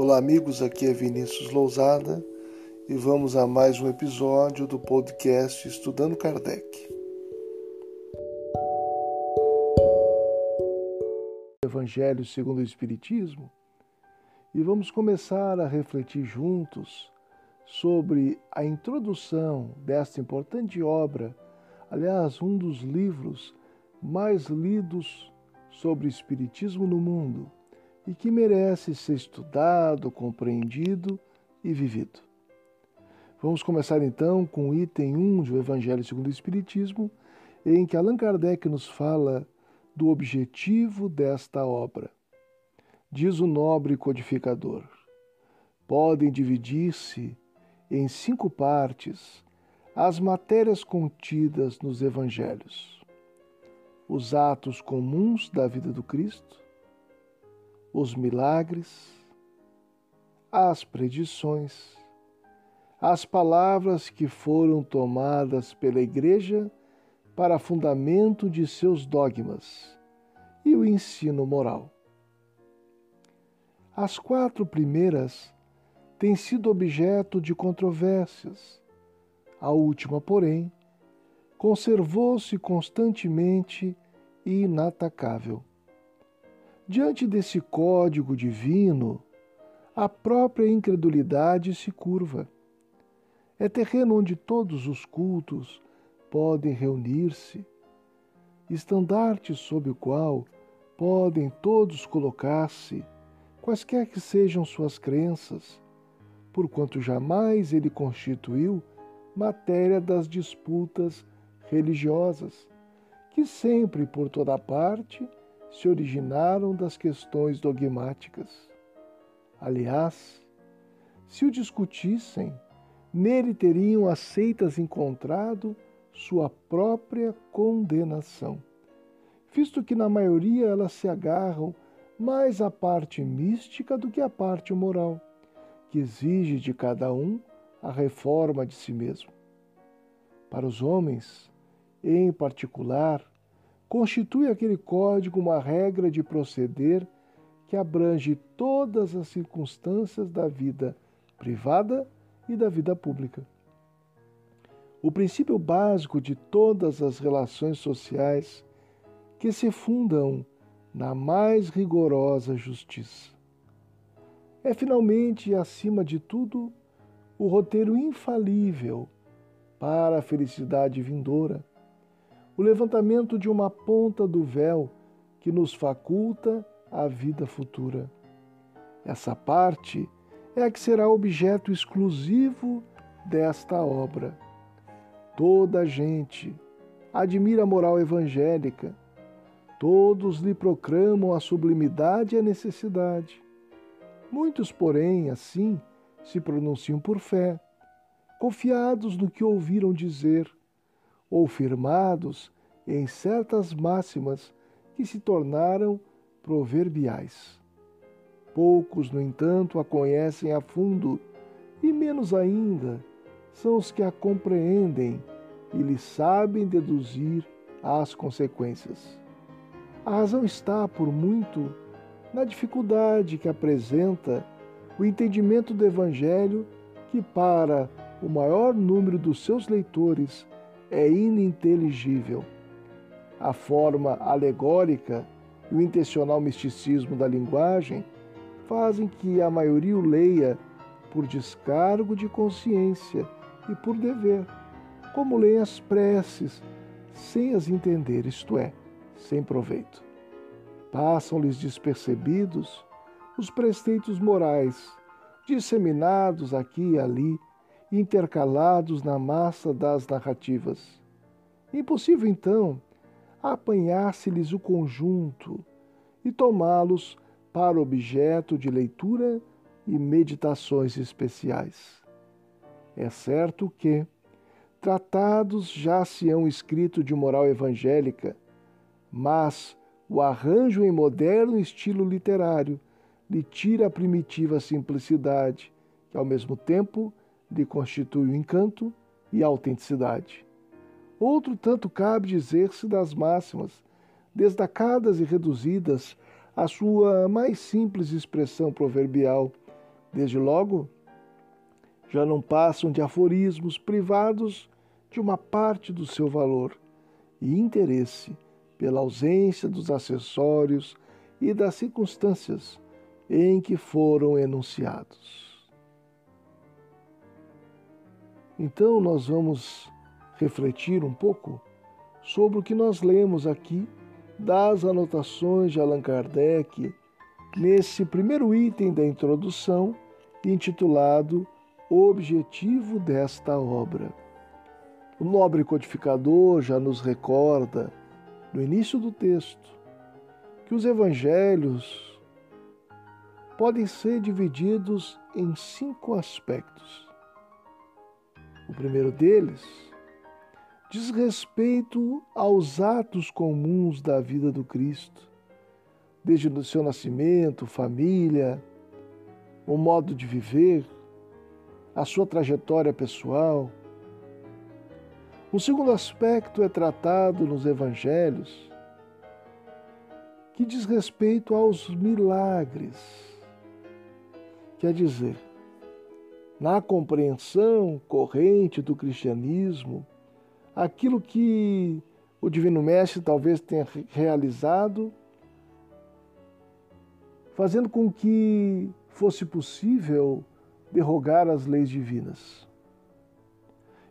Olá, amigos. Aqui é Vinícius Lousada e vamos a mais um episódio do podcast Estudando Kardec. Evangelho segundo o Espiritismo e vamos começar a refletir juntos sobre a introdução desta importante obra, aliás, um dos livros mais lidos sobre Espiritismo no mundo e que merece ser estudado, compreendido e vivido. Vamos começar então com o item 1 do Evangelho segundo o Espiritismo, em que Allan Kardec nos fala do objetivo desta obra. Diz o nobre codificador: podem dividir-se em cinco partes as matérias contidas nos evangelhos: os atos comuns da vida do Cristo, os milagres, as predições, as palavras que foram tomadas pela Igreja para fundamento de seus dogmas e o ensino moral. As quatro primeiras têm sido objeto de controvérsias. A última, porém, conservou-se constantemente e inatacável. Diante desse código divino, a própria incredulidade se curva. É terreno onde todos os cultos podem reunir-se, estandarte sob o qual podem todos colocar-se, quaisquer que sejam suas crenças, porquanto jamais ele constituiu matéria das disputas religiosas, que sempre por toda parte se originaram das questões dogmáticas. Aliás, se o discutissem, nele teriam as seitas encontrado sua própria condenação, visto que na maioria elas se agarram mais à parte mística do que à parte moral, que exige de cada um a reforma de si mesmo. Para os homens, em particular, constitui aquele código uma regra de proceder que abrange todas as circunstâncias da vida privada e da vida pública. O princípio básico de todas as relações sociais que se fundam na mais rigorosa justiça. É finalmente, acima de tudo, o roteiro infalível para a felicidade vindoura o levantamento de uma ponta do véu que nos faculta a vida futura. Essa parte é a que será objeto exclusivo desta obra. Toda a gente admira a moral evangélica, todos lhe proclamam a sublimidade e a necessidade. Muitos, porém, assim, se pronunciam por fé, confiados no que ouviram dizer ou firmados em certas máximas que se tornaram proverbiais. Poucos, no entanto, a conhecem a fundo, e menos ainda são os que a compreendem e lhe sabem deduzir as consequências. A razão está, por muito, na dificuldade que apresenta o entendimento do Evangelho, que, para o maior número dos seus leitores, é ininteligível. A forma alegórica e o intencional misticismo da linguagem fazem que a maioria o leia por descargo de consciência e por dever, como leem as preces, sem as entender, isto é, sem proveito. Passam-lhes despercebidos os preceitos morais, disseminados aqui e ali intercalados na massa das narrativas. Impossível, então, apanhar-se-lhes o conjunto e tomá-los para objeto de leitura e meditações especiais. É certo que tratados já se hão escrito de moral evangélica, mas o arranjo em moderno estilo literário lhe tira a primitiva simplicidade, que ao mesmo tempo lhe constitui o encanto e a autenticidade. Outro tanto cabe dizer-se das máximas, destacadas e reduzidas à sua mais simples expressão proverbial, Desde logo, já não passam de aforismos privados de uma parte do seu valor e interesse pela ausência dos acessórios e das circunstâncias em que foram enunciados. Então, nós vamos refletir um pouco sobre o que nós lemos aqui das anotações de Allan Kardec nesse primeiro item da introdução, intitulado Objetivo desta obra. O nobre codificador já nos recorda, no início do texto, que os evangelhos podem ser divididos em cinco aspectos. O primeiro deles diz respeito aos atos comuns da vida do Cristo, desde o seu nascimento, família, o modo de viver, a sua trajetória pessoal. Um segundo aspecto é tratado nos evangelhos, que diz respeito aos milagres. Quer dizer, na compreensão corrente do cristianismo, aquilo que o Divino Mestre talvez tenha realizado, fazendo com que fosse possível derrogar as leis divinas.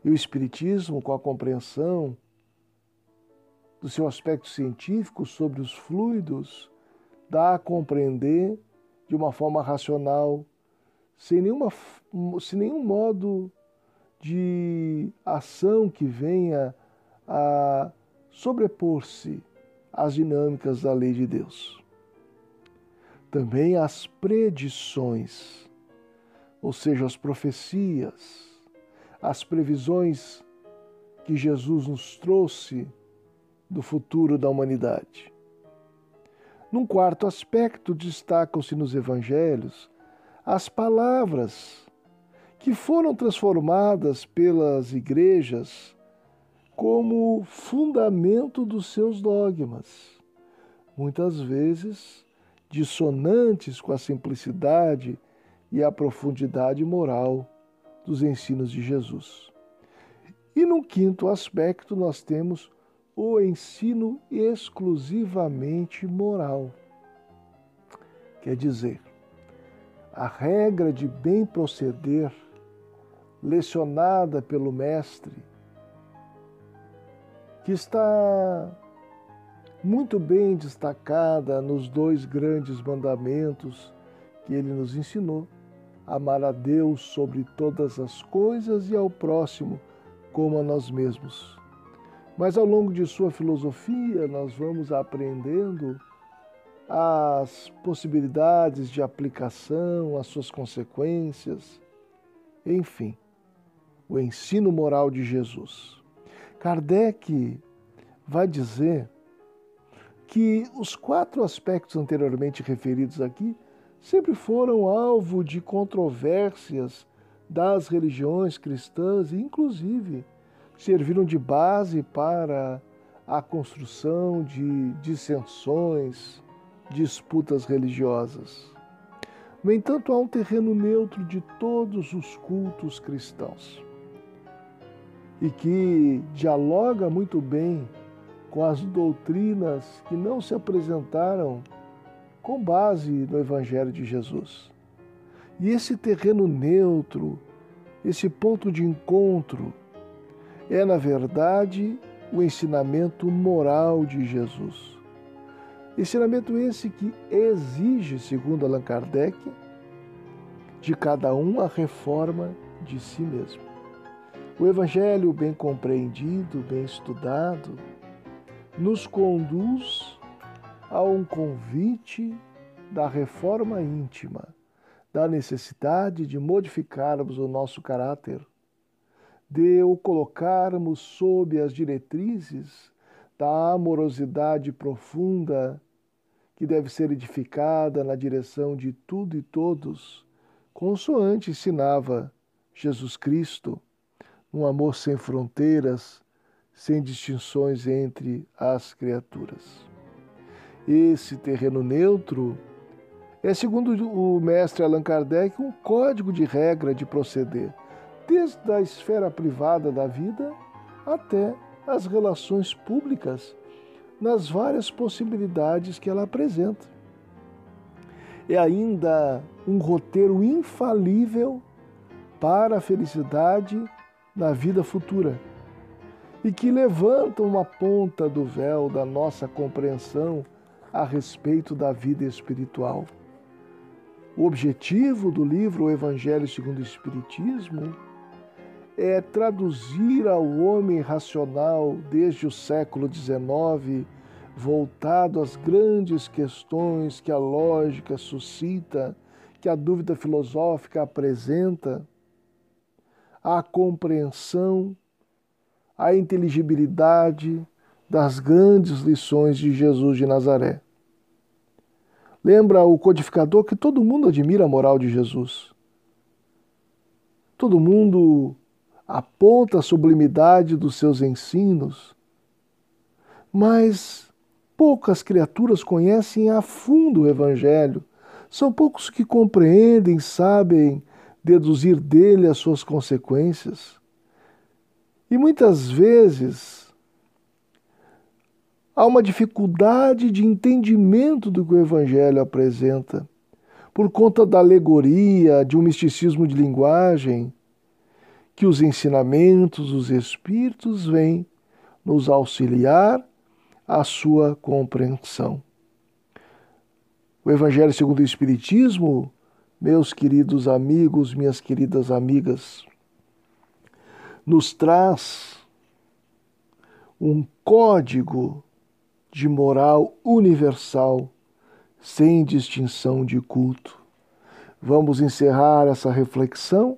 E o Espiritismo, com a compreensão do seu aspecto científico sobre os fluidos, dá a compreender de uma forma racional, sem, nenhuma, sem nenhum modo de ação que venha a sobrepor-se às dinâmicas da lei de Deus. Também as predições, ou seja, as profecias, as previsões que Jesus nos trouxe do futuro da humanidade. Num quarto aspecto, destacam-se nos evangelhos as palavras que foram transformadas pelas igrejas como fundamento dos seus dogmas, muitas vezes dissonantes com a simplicidade e a profundidade moral dos ensinos de Jesus. E no quinto aspecto, nós temos o ensino exclusivamente moral. Quer dizer, a regra de bem proceder lecionada pelo Mestre, que está muito bem destacada nos dois grandes mandamentos que ele nos ensinou: amar a Deus sobre todas as coisas e ao próximo como a nós mesmos. Mas ao longo de sua filosofia, nós vamos aprendendo as possibilidades de aplicação, as suas consequências, enfim o ensino moral de Jesus. Kardec vai dizer que os quatro aspectos anteriormente referidos aqui sempre foram alvo de controvérsias das religiões cristãs e, inclusive, serviram de base para a construção de dissensões, disputas religiosas. No entanto, há um terreno neutro de todos os cultos cristãos e que dialoga muito bem com as doutrinas que não se apresentaram com base no Evangelho de Jesus. E esse terreno neutro, esse ponto de encontro, é, na verdade, o ensinamento moral de Jesus. Ensinamento esse que exige, segundo Allan Kardec, de cada um a reforma de si mesmo. O Evangelho, bem compreendido, bem estudado, nos conduz a um convite da reforma íntima, da necessidade de modificarmos o nosso caráter, de o colocarmos sob as diretrizes da amorosidade profunda que deve ser edificada na direção de tudo e todos, consoante ensinava Jesus Cristo um amor sem fronteiras, sem distinções entre as criaturas. Esse terreno neutro É, segundo o mestre Allan Kardec, um código de regra de proceder, desde a esfera privada da vida até as relações públicas, nas várias possibilidades que ela apresenta. É ainda um roteiro infalível para a felicidade na vida futura e que levanta uma ponta do véu da nossa compreensão a respeito da vida espiritual. O objetivo do livro O Evangelho segundo o Espiritismo é traduzir ao homem racional desde o século XIX, voltado às grandes questões que a lógica suscita, que a dúvida filosófica apresenta, a compreensão, a inteligibilidade das grandes lições de Jesus de Nazaré. Lembra o codificador que todo mundo admira a moral de Jesus. Todo mundo aponta a sublimidade dos seus ensinos, mas poucas criaturas conhecem a fundo o Evangelho. São poucos que compreendem, sabem deduzir dele as suas consequências. E muitas vezes há uma dificuldade de entendimento do que o Evangelho apresenta, por conta da alegoria, de um misticismo de linguagem, que os ensinamentos dos Espíritos vêm nos auxiliar à sua compreensão. O Evangelho segundo o Espiritismo, meus queridos amigos, minhas queridas amigas, nos traz um código de moral universal, sem distinção de culto. Vamos encerrar essa reflexão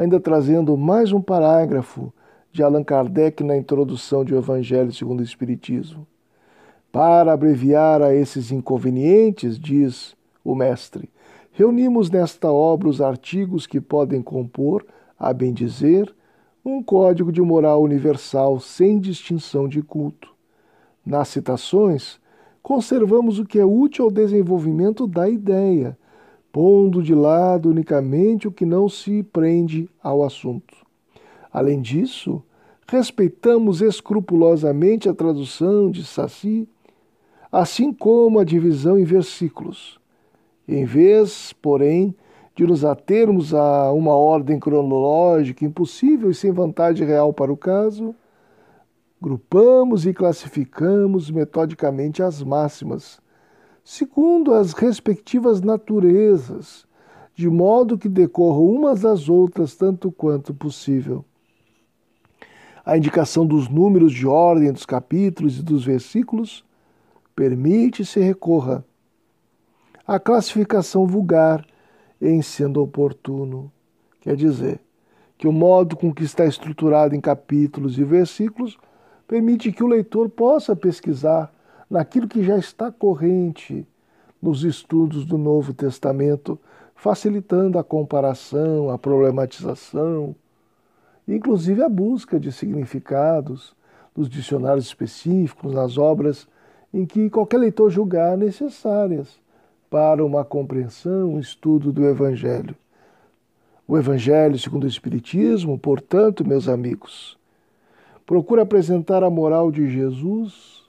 ainda trazendo mais um parágrafo de Allan Kardec na introdução de O Evangelho segundo o Espiritismo. Para abreviar a esses inconvenientes, diz o mestre, reunimos nesta obra os artigos que podem compor, a bem dizer, um código de moral universal sem distinção de culto nas citações, conservamos o que é útil ao desenvolvimento da ideia, pondo de lado unicamente o que não se prende ao assunto. Além disso, respeitamos escrupulosamente a tradução de Saci, assim como a divisão em versículos. Em vez, porém, de nos atermos a uma ordem cronológica impossível e sem vantagem real para o caso, Grupamos e classificamos metodicamente as máximas, segundo as respectivas naturezas, de modo que decorram umas das outras tanto quanto possível. A indicação dos números de ordem dos capítulos e dos versículos permite se recorra à classificação vulgar em sendo oportuno. Quer dizer, que o modo com que está estruturado em capítulos e versículos permite que o leitor possa pesquisar naquilo que já está corrente nos estudos do Novo Testamento, facilitando a comparação, a problematização, inclusive a busca de significados nos dicionários específicos, nas obras em que qualquer leitor julgar necessárias para uma compreensão, um estudo do Evangelho. O Evangelho segundo o Espiritismo, portanto, meus amigos, Procura apresentar a moral de Jesus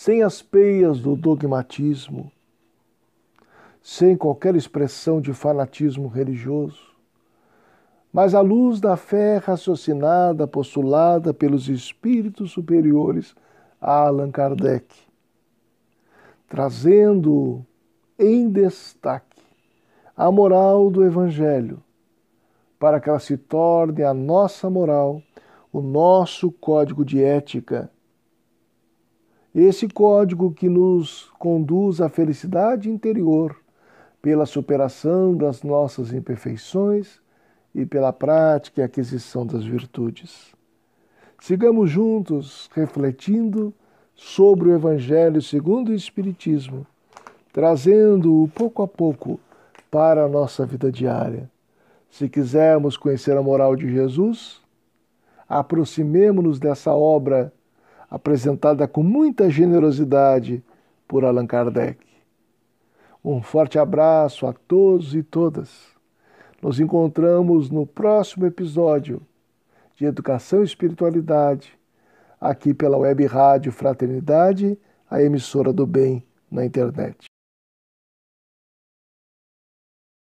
sem as peias do dogmatismo, sem qualquer expressão de fanatismo religioso, mas à luz da fé raciocinada, postulada pelos espíritos superiores a Allan Kardec, trazendo em destaque a moral do Evangelho para que ela se torne a nossa moral, o nosso código de ética. Esse código que nos conduz à felicidade interior pela superação das nossas imperfeições e pela prática e aquisição das virtudes. Sigamos juntos refletindo sobre o Evangelho segundo o Espiritismo, trazendo-o pouco a pouco para a nossa vida diária se quisermos conhecer a moral de Jesus, aproximemo-nos dessa obra apresentada com muita generosidade por Allan Kardec. Um forte abraço a todos e todas. Nos encontramos no próximo episódio de Educação e Espiritualidade, aqui pela Web Rádio Fraternidade, a emissora do bem na internet.